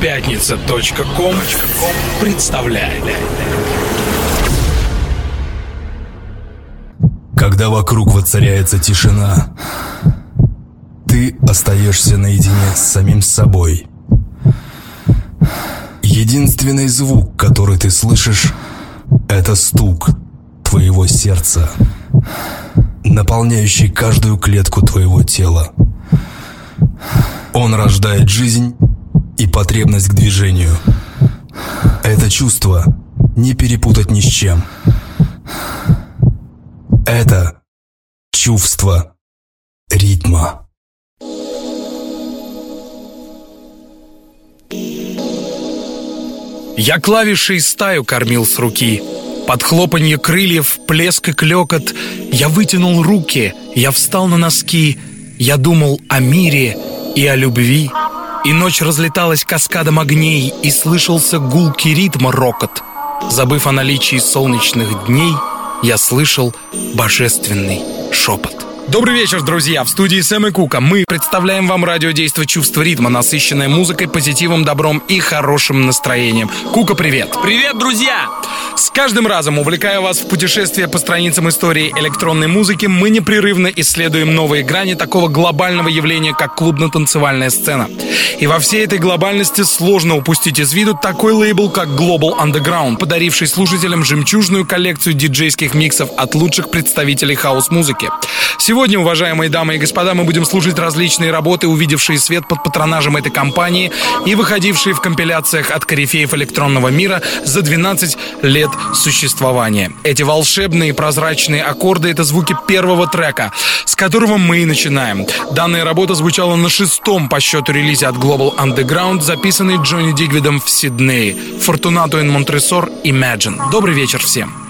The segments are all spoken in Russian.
Пятница.ком представляет. Когда вокруг воцаряется тишина, ты остаешься наедине с самим собой. Единственный звук, который ты слышишь, это стук твоего сердца, наполняющий каждую клетку твоего тела. Он рождает жизнь и потребность к движению. Это чувство не перепутать ни с чем. Это чувство ритма. Я клавиши и стаю кормил с руки. Под хлопанье крыльев, плеск и клекот Я вытянул руки, я встал на носки Я думал о мире и о любви И ночь разлеталась каскадом огней И слышался гулкий ритма рокот. Забыв о наличии солнечных дней Я слышал божественный шепот Добрый вечер, друзья! В студии Сэм и Кука мы представляем вам радиодейство «Чувство ритма», насыщенное музыкой, позитивом, добром и хорошим настроением. Кука, привет! Привет, друзья! С каждым разом, увлекая вас в путешествие по страницам истории электронной музыки, мы непрерывно исследуем новые грани такого глобального явления, как клубно-танцевальная сцена. И во всей этой глобальности сложно упустить из виду такой лейбл, как Global Underground, подаривший слушателям жемчужную коллекцию диджейских миксов от лучших представителей хаос-музыки. Сегодня, уважаемые дамы и господа, мы будем слушать различные работы, увидевшие свет под патронажем этой компании и выходившие в компиляциях от корифеев электронного мира за 12 лет существования. Эти волшебные прозрачные аккорды — это звуки первого трека, с которого мы и начинаем. Данная работа звучала на шестом по счету релизе от Global Underground, записанный Джонни Дигвидом в Сиднее. Фортунато in Монтресор Imagine. Добрый вечер всем.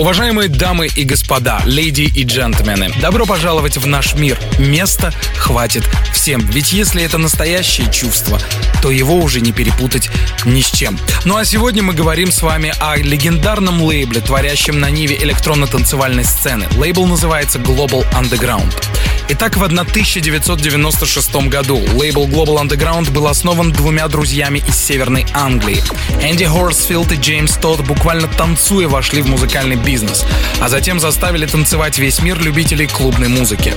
Уважаемые дамы и господа, леди и джентльмены, добро пожаловать в наш мир. Места хватит всем, ведь если это настоящее чувство, то его уже не перепутать ни с чем. Ну а сегодня мы говорим с вами о легендарном лейбле, творящем на ниве электронно-танцевальной сцены. Лейбл называется Global Underground. Итак, в 1996 году лейбл Global Underground был основан двумя друзьями из Северной Англии. Энди Хорсфилд и Джеймс Тодд буквально танцуя вошли в музыкальный бизнес, а затем заставили танцевать весь мир любителей клубной музыки.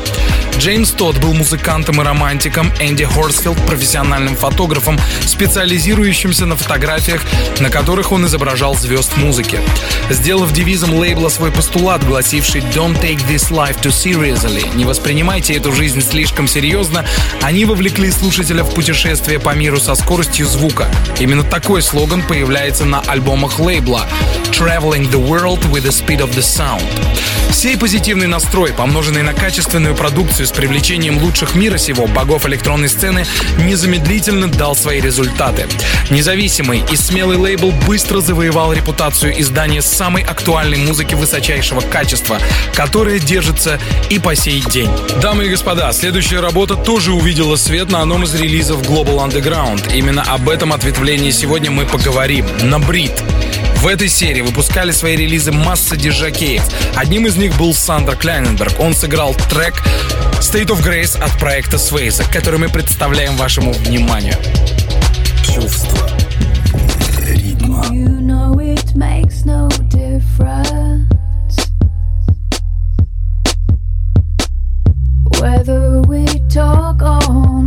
Джеймс Тодд был музыкантом и романтиком, Энди Хорсфилд — профессиональным фотографом, специализирующимся на фотографиях, на которых он изображал звезд музыки. Сделав девизом лейбла свой постулат, гласивший «Don't take this life too seriously» — «Не воспринимайте эту жизнь слишком серьезно», они вовлекли слушателя в путешествие по миру со скоростью звука. Именно такой слоган появляется на альбомах лейбла «Traveling the World with the Speed of the Sound». Сей позитивный настрой, помноженный на качественную продукцию с привлечением лучших мира сего, богов электронной сцены, незамедлительно дал свои результаты. Независимый и смелый лейбл быстро завоевал репутацию издания самой актуальной музыки высочайшего качества, которая держится и по сей день. Дамы и господа, следующая работа тоже увидела свет на одном из релизов Global Underground. Именно об этом ответвлении сегодня мы поговорим. На Брит. В этой серии выпускали свои релизы масса диджакеев. Одним из них был Сандра Кляйненберг. Он сыграл трек State of Grace от проекта Swayze, который мы представляем вашему вниманию. Чувство ритма. You know it makes no difference whether we talk or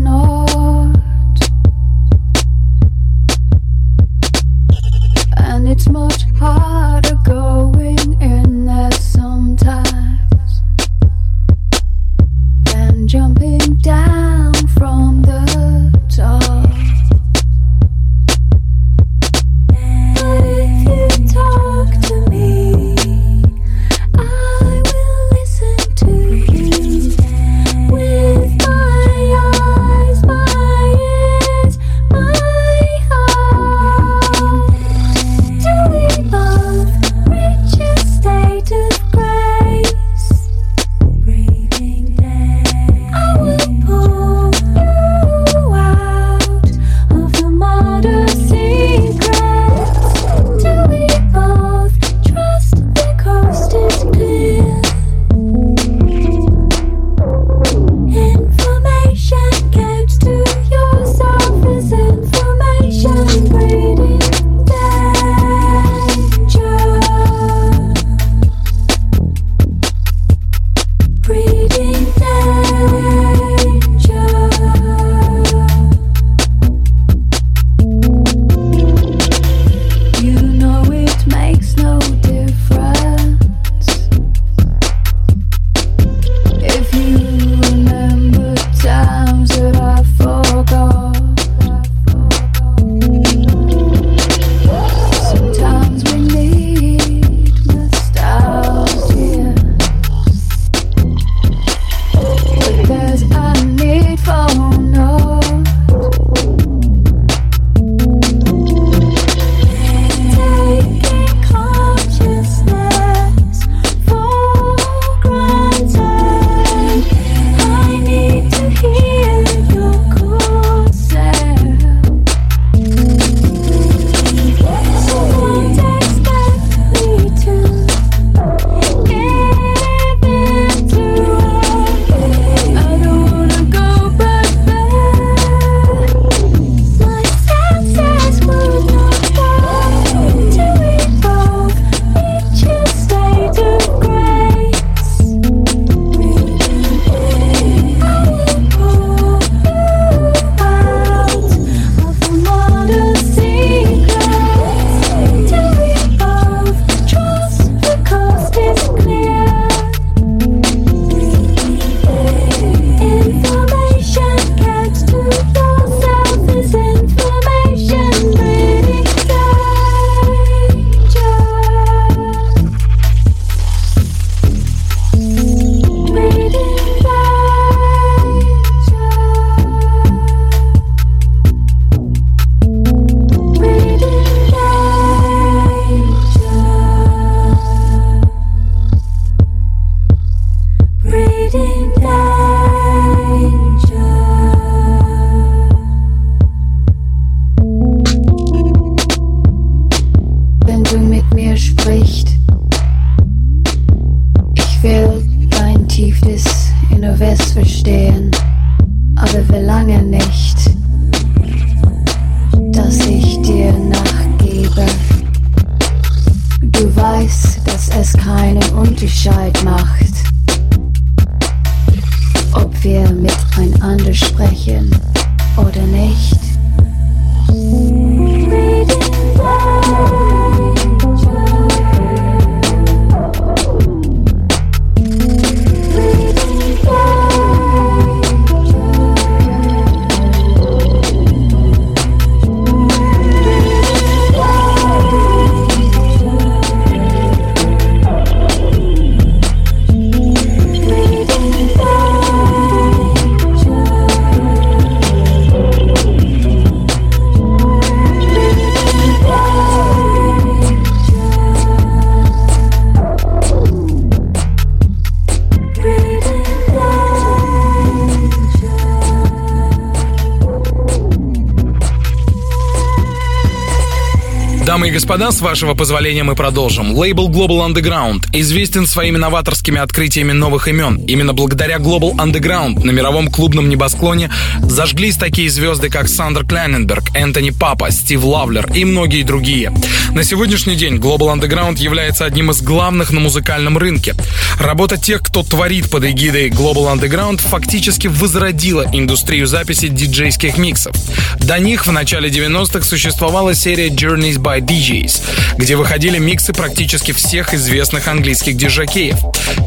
Дамы и господа, с вашего позволения мы продолжим. Лейбл Global Underground известен своими новаторскими открытиями новых имен. Именно благодаря Global Underground на мировом клубном небосклоне зажглись такие звезды, как Сандер Кляйненберг, Энтони Папа, Стив Лавлер и многие другие. На сегодняшний день Global Underground является одним из главных на музыкальном рынке. Работа тех, кто творит под эгидой Global Underground, фактически возродила индустрию записи диджейских миксов. До них в начале 90-х существовала серия Journeys by DJs, где выходили миксы практически всех известных английских диджакеев.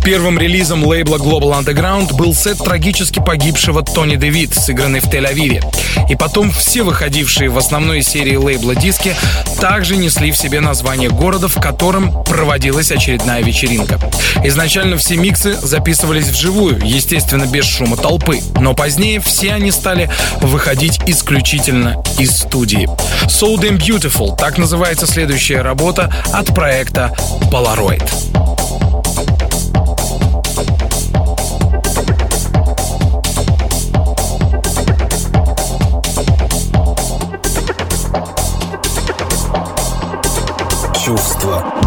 Первым релизом лейбла Global Underground был сет трагически погибшего Тони Дэвид, сыгранный в Тель-Авиве. И потом все выходившие в основной серии лейбла диски также несли в себе название города, в котором проводилась очередная вечеринка. Изначально все миксы записывались вживую, естественно, без шума толпы, но позднее все они стали выходить исключительно из студии. So Damn Beautiful, так называется называется следующая работа от проекта Polaroid. Чувство.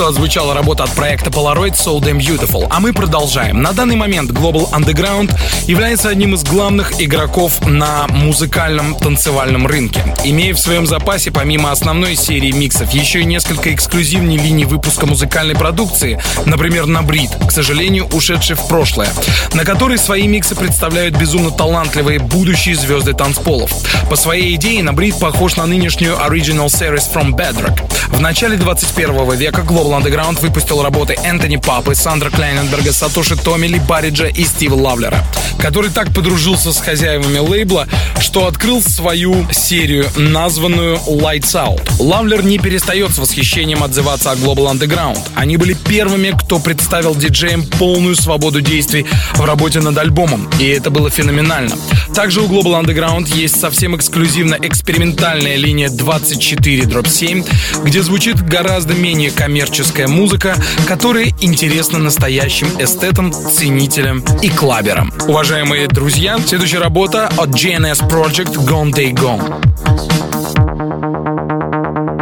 Что отзвучала работа от проекта Polaroid So Damn Beautiful, а мы продолжаем. На данный момент Global Underground является одним из главных игроков на музыкальном танцевальном рынке, имея в своем запасе помимо основной серии миксов еще и несколько эксклюзивней линий выпуска музыкальной продукции, например, на Брит, к сожалению, ушедший в прошлое, на которой свои миксы представляют безумно талантливые будущие звезды танцполов. По своей идее, на Брит похож на нынешнюю Original Series from Bedrock. В начале 21 века Global Underground выпустил работы Энтони Папы, Сандра Кляйненберга, Сатоши Томили, Барриджа и Стива Лавлера, который так подружился с хозяевами лейбла, что открыл свою серию, названную Lights Out. Лавлер не перестает с восхищением отзываться о Global Underground. Они были первыми, кто представил диджеям полную свободу действий в работе над альбомом, и это было феноменально. Также у Global Underground есть совсем эксклюзивно экспериментальная линия 24 7, где звучит гораздо менее коммерческая музыка, которая интересна настоящим эстетам, ценителям и клаберам. Уважаемые друзья, следующая работа от GNS Project Gone Day Gone.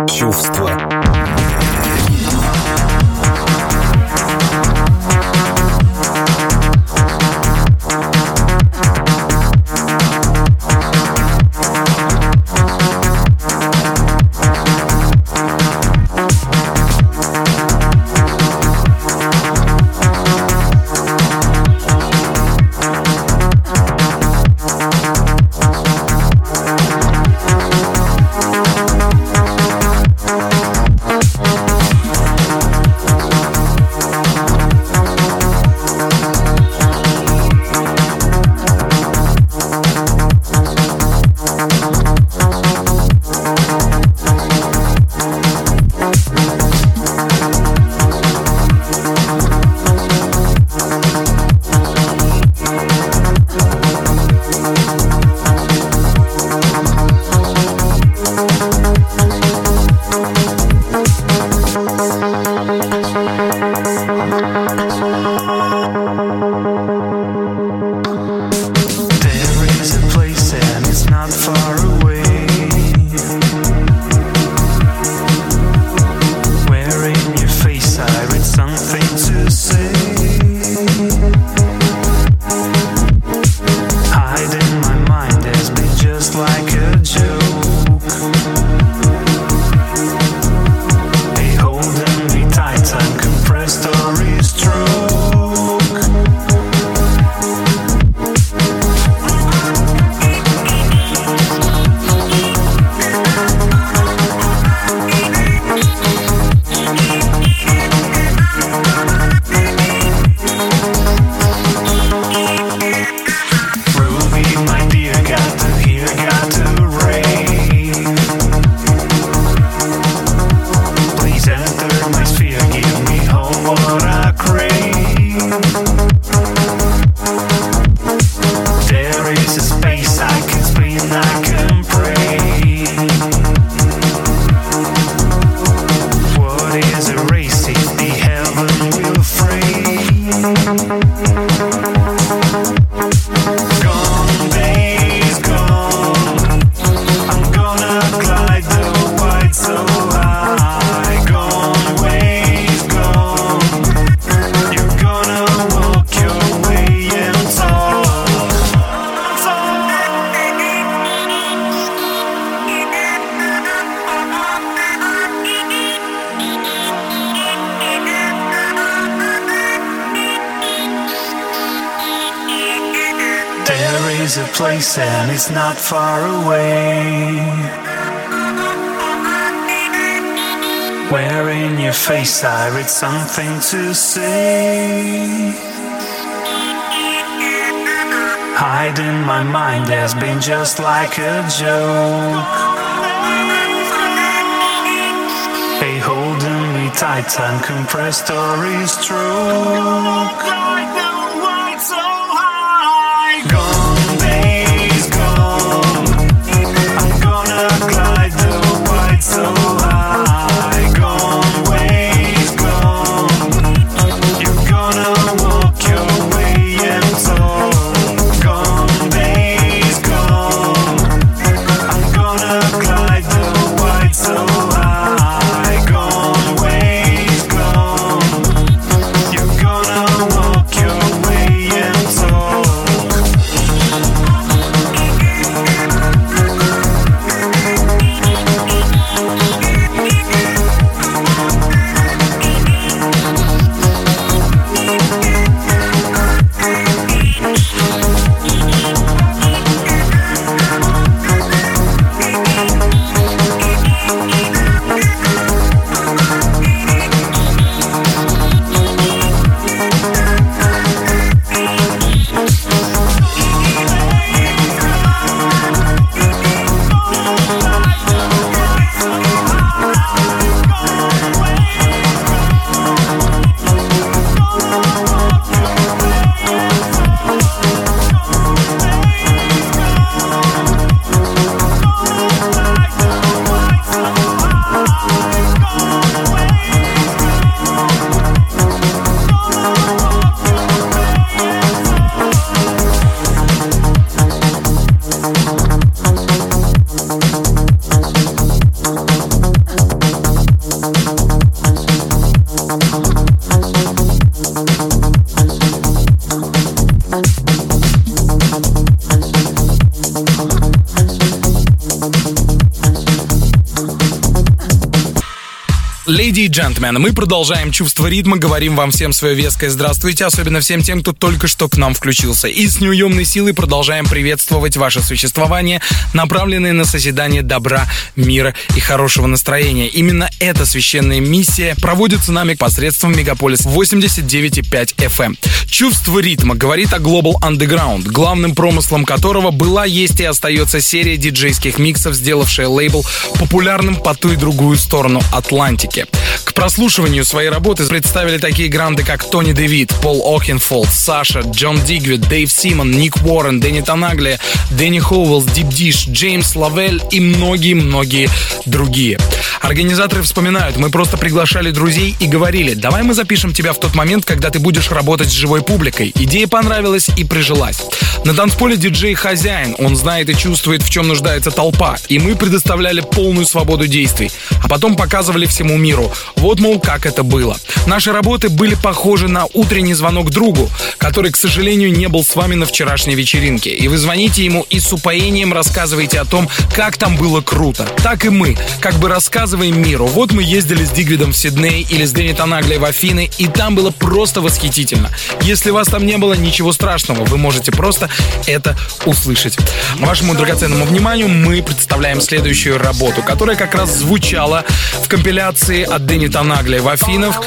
Чувство. Far away. Where in your face I read something to say. Hide in my mind has been just like a joke. Hey, holding me tight, time compressed story stroke. Джентльмены, мы продолжаем чувство ритма, говорим вам всем свое веское здравствуйте, особенно всем тем, кто только что к нам включился. И с неуемной силой продолжаем приветствовать ваше существование, направленное на созидание добра, мира и хорошего настроения. Именно эта священная миссия проводится нами посредством Мегаполис 89,5 FM. Чувство ритма говорит о Global Underground, главным промыслом которого была, есть и остается серия диджейских миксов, сделавшая лейбл популярным по ту и другую сторону Атлантики. К прослушиванию своей работы представили такие гранды, как Тони Де Вит, Пол Окенфолд, Саша, Джон Дигвид, Дэйв Симан, Ник Уоррен, Дэнни Тенаглия, Дэнни Хоуэллс, Deep Dish, Джеймс Лавель и многие-многие другие. Организаторы вспоминают, мы просто приглашали друзей и говорили, давай мы запишем тебя в тот момент, когда ты будешь работать с живой публикой. Идея понравилась и прижилась. На танцполе диджей хозяин, он знает и чувствует, в чем нуждается толпа, и мы предоставляли полную свободу действий, а потом показывали всему миру. Вот, мол, как это было. Наши работы были похожи на утренний звонок другу, который, к сожалению, не был с вами на вчерашней вечеринке. И вы звоните ему и с упоением рассказываете о том, как там было круто. Так и мы, как бы рассказываем миру. Вот мы ездили с Дигвидом в Сидней или с Дэнни Танаглей в Афины, и там было просто восхитительно. Если вас там не было, ничего страшного, вы можете просто это услышать. Вашему драгоценному вниманию мы представляем следующую работу, которая как раз звучала в компиляции от Дэнни Танагли в Афинах.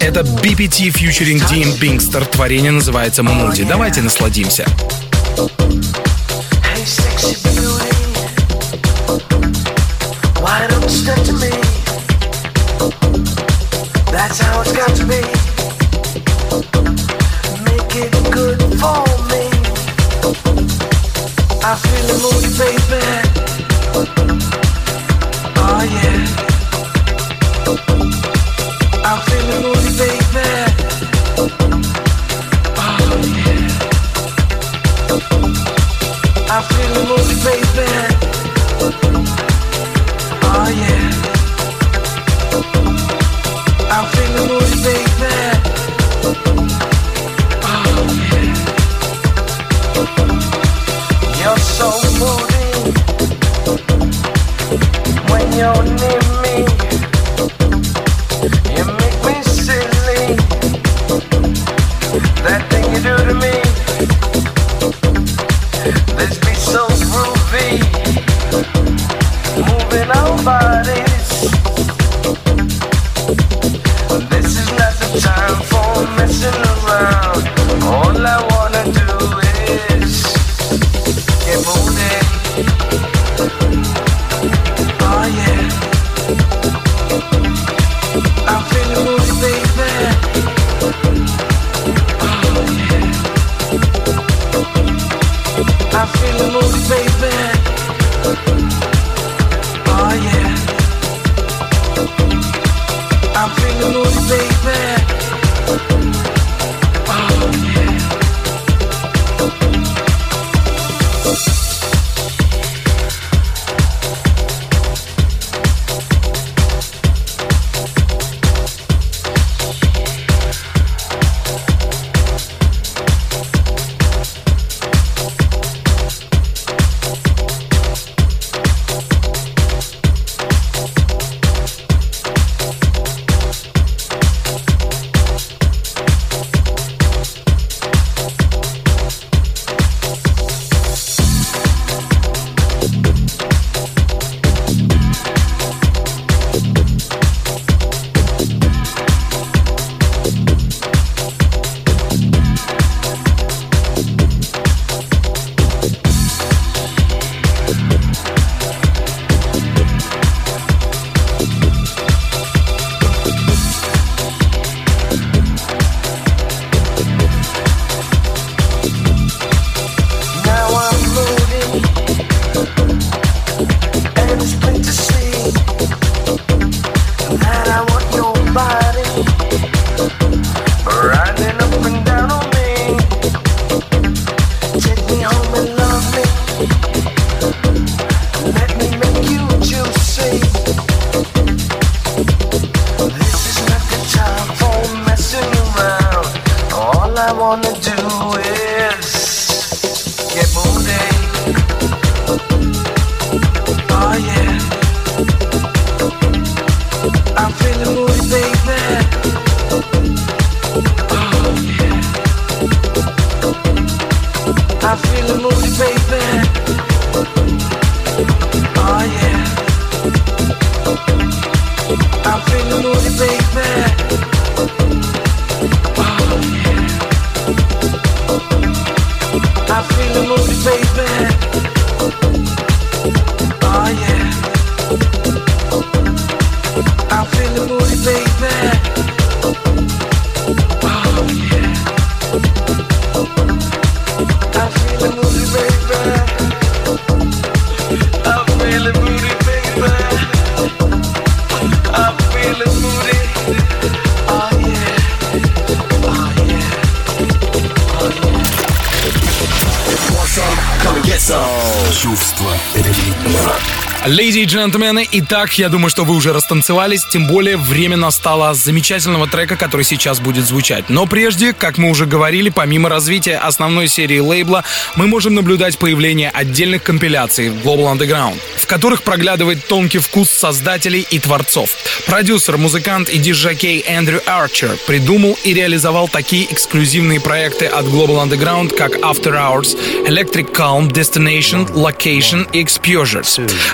Это BPT featuring Dean Binkster. Творение называется Муди. Давайте насладимся. I feel the moody, baby. Джентльмены, итак, я думаю, что вы уже растанцевались, тем более время настало замечательного трека, который сейчас будет звучать. Но прежде, как мы уже говорили, помимо развития основной серии лейбла, мы можем наблюдать появление отдельных компиляций Global Underground, которых проглядывает тонкий вкус создателей и творцов. Продюсер, музыкант и диджакей Эндрю Арчер придумал и реализовал такие эксклюзивные проекты от Global Underground, как After Hours, Electric Calm, Destination, Location и Exposure.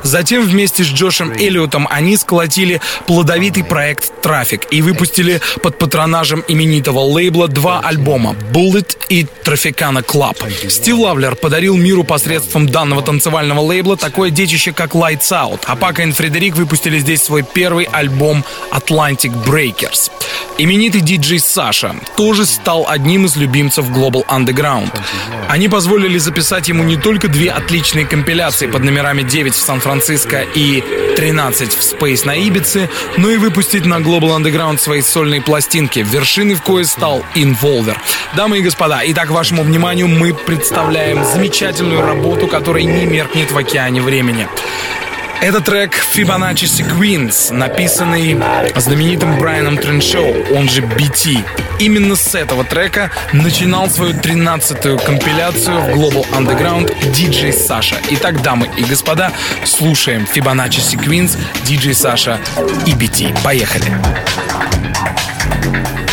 Затем вместе с Джошем Эллиотом они сколотили плодовитый проект «Трафик» и выпустили под патронажем именитого лейбла два альбома «Bullet» и «Трафикана Club». Стив Лавлер подарил миру посредством данного танцевального лейбла такое детище, как «Lights Out», а Пака и Фредерик выпустили здесь свой первый альбом «Atlantic Breakers». Именитый диджей Саша тоже стал одним из любимцев Global Underground. Они позволили записать ему не только две отличные компиляции под номерами 9 в Сан-Франциско и 13 в Space на Ибице, но и выпустить на Global Underground свои сольные пластинки, вершиной в кое стал Involver. Дамы и господа, итак, вашему вниманию мы представляем замечательную работу, которая не меркнет в океане времени. Это трек Fibonacci Sequence, написанный знаменитым Брайаном Треншоу, он же BT. Именно с этого трека начинал свою 13-ю компиляцию в Global Underground DJ Саша. Итак, дамы и господа, слушаем Fibonacci Sequence, DJ Саша и BT. Поехали! Thank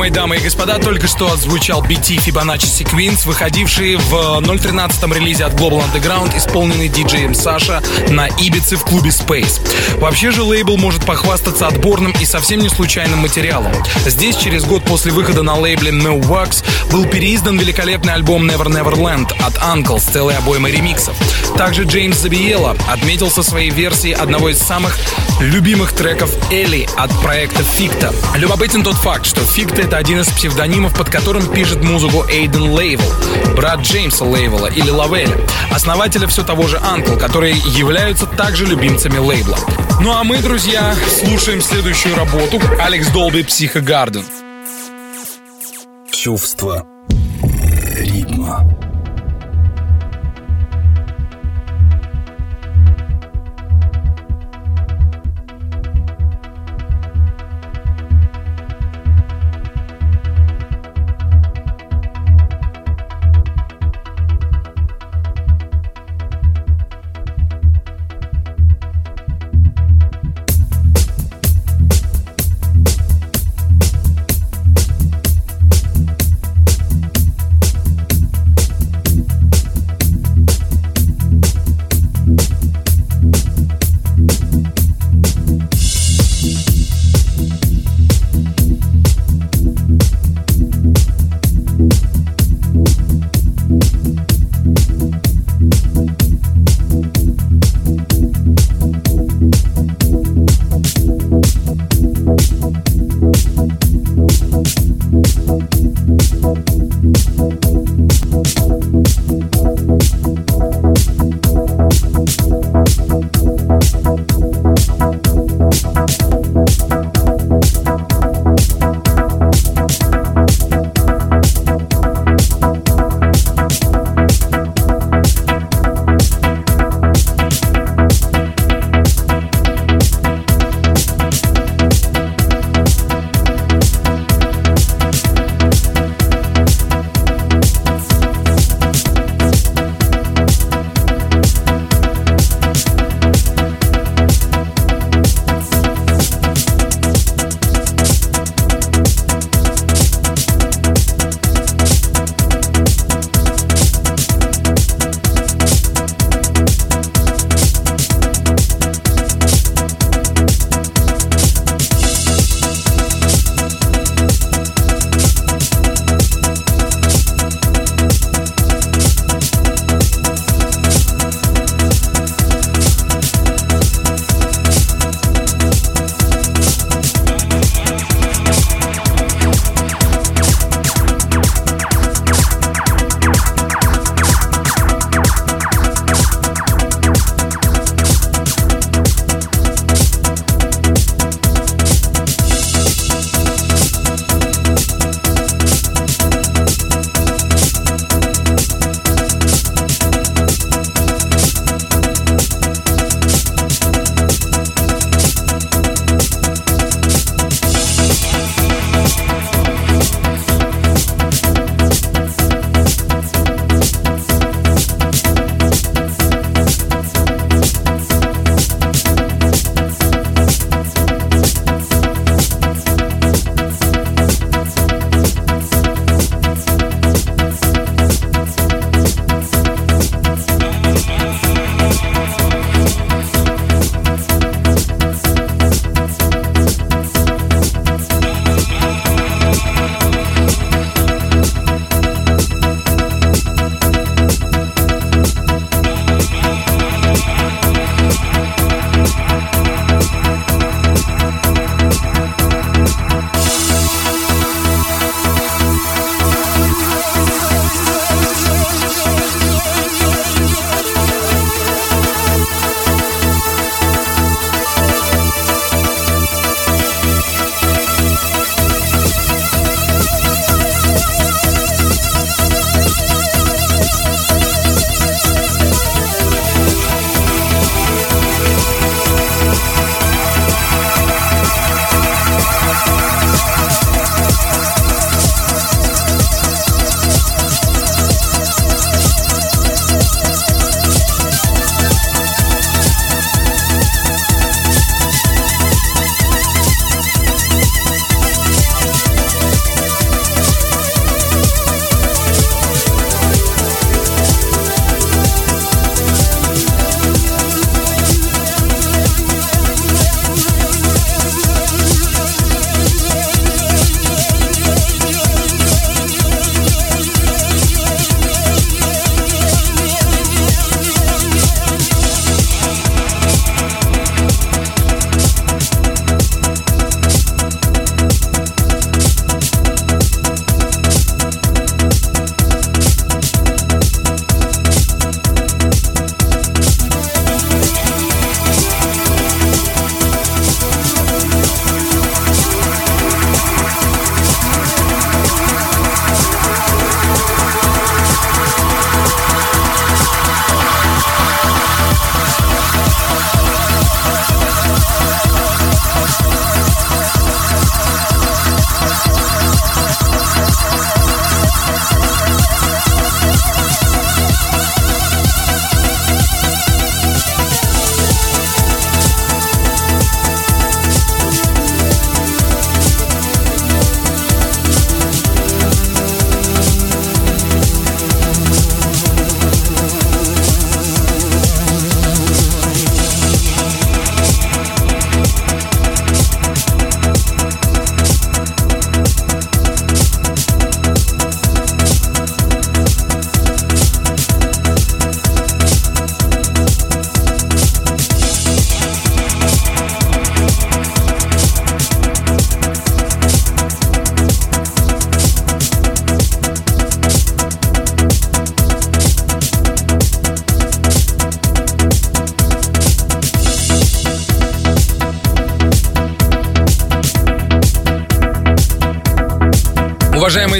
Уважаемые дамы и господа, только что отзвучал BT Fibonacci Sequence, выходивший в 013-м релизе от Global Underground, исполненный диджеем Саша на Ибице в клубе Space. Вообще же лейбл может похвастаться отборным и совсем не случайным материалом. Здесь через год после выхода на лейбле No Wax был переиздан великолепный альбом Never Never Land от Uncle с целой обоймой ремиксов. Также Джеймс Забиела отметился своей версией одного из самых любимых треков Элли от проекта Фикта. Любопытен тот факт, что Фикта — это один из псевдонимов, под которым пишет музыку Эйден Лейвел, брат Джеймса Лейвела или Лавеля, основателя все того же Анкл, которые являются также любимцами лейбла. Ну а мы, друзья, слушаем следующую работу Алекс Долби «Психо Гарден». Чувство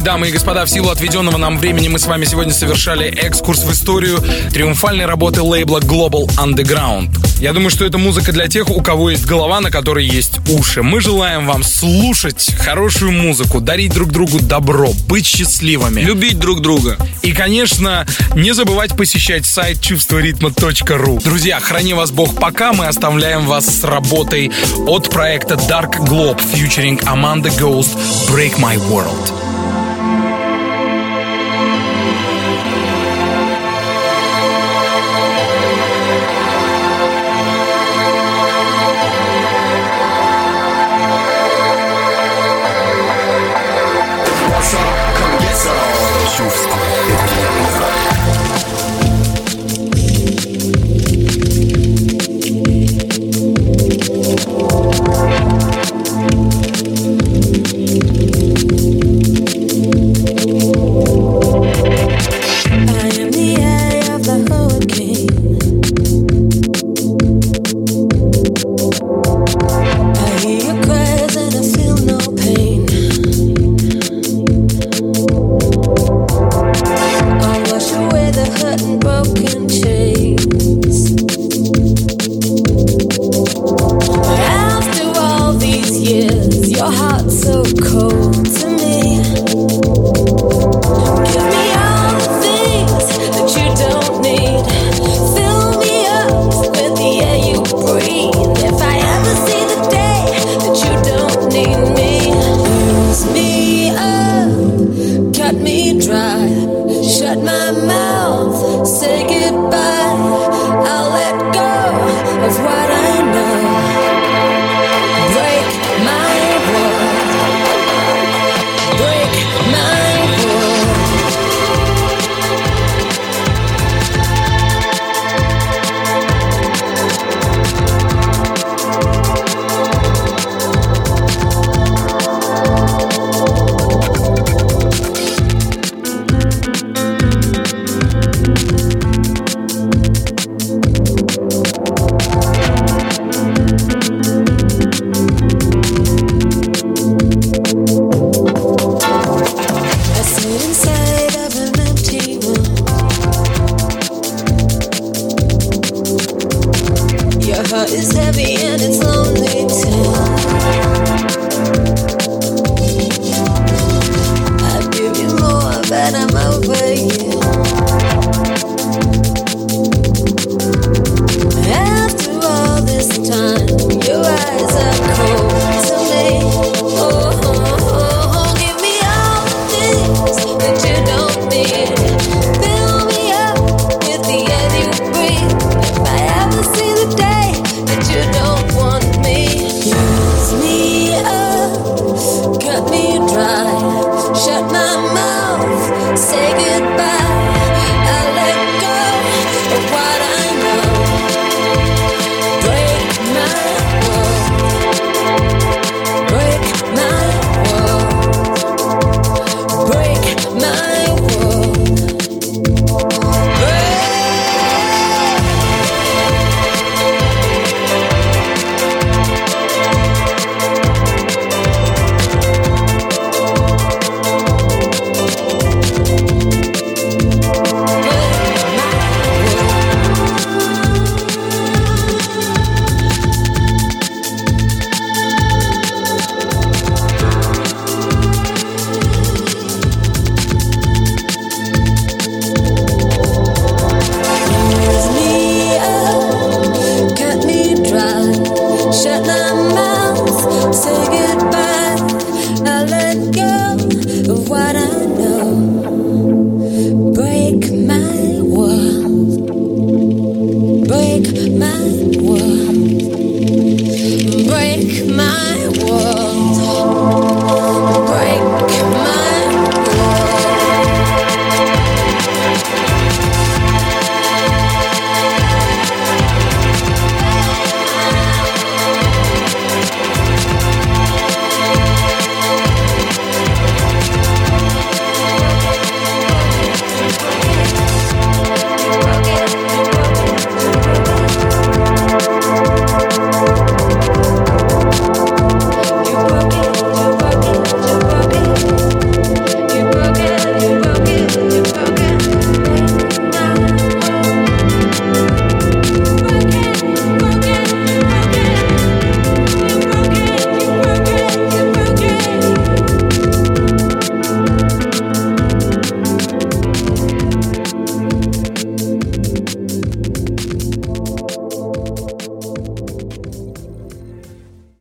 Уважаемые дамы и господа, в силу отведенного нам времени мы с вами сегодня совершали экскурс в историю триумфальной работы лейбла Global Underground. Я думаю, что это музыка для тех, у кого есть голова, на которой есть уши. Мы желаем вам слушать хорошую музыку, дарить друг другу добро, быть счастливыми. Любить друг друга. И, конечно, не забывать посещать сайт чувстворитма.ру. Друзья, храни вас Бог пока. Мы оставляем вас с работой от проекта Dark Globe featuring Amanda Ghost Break My World.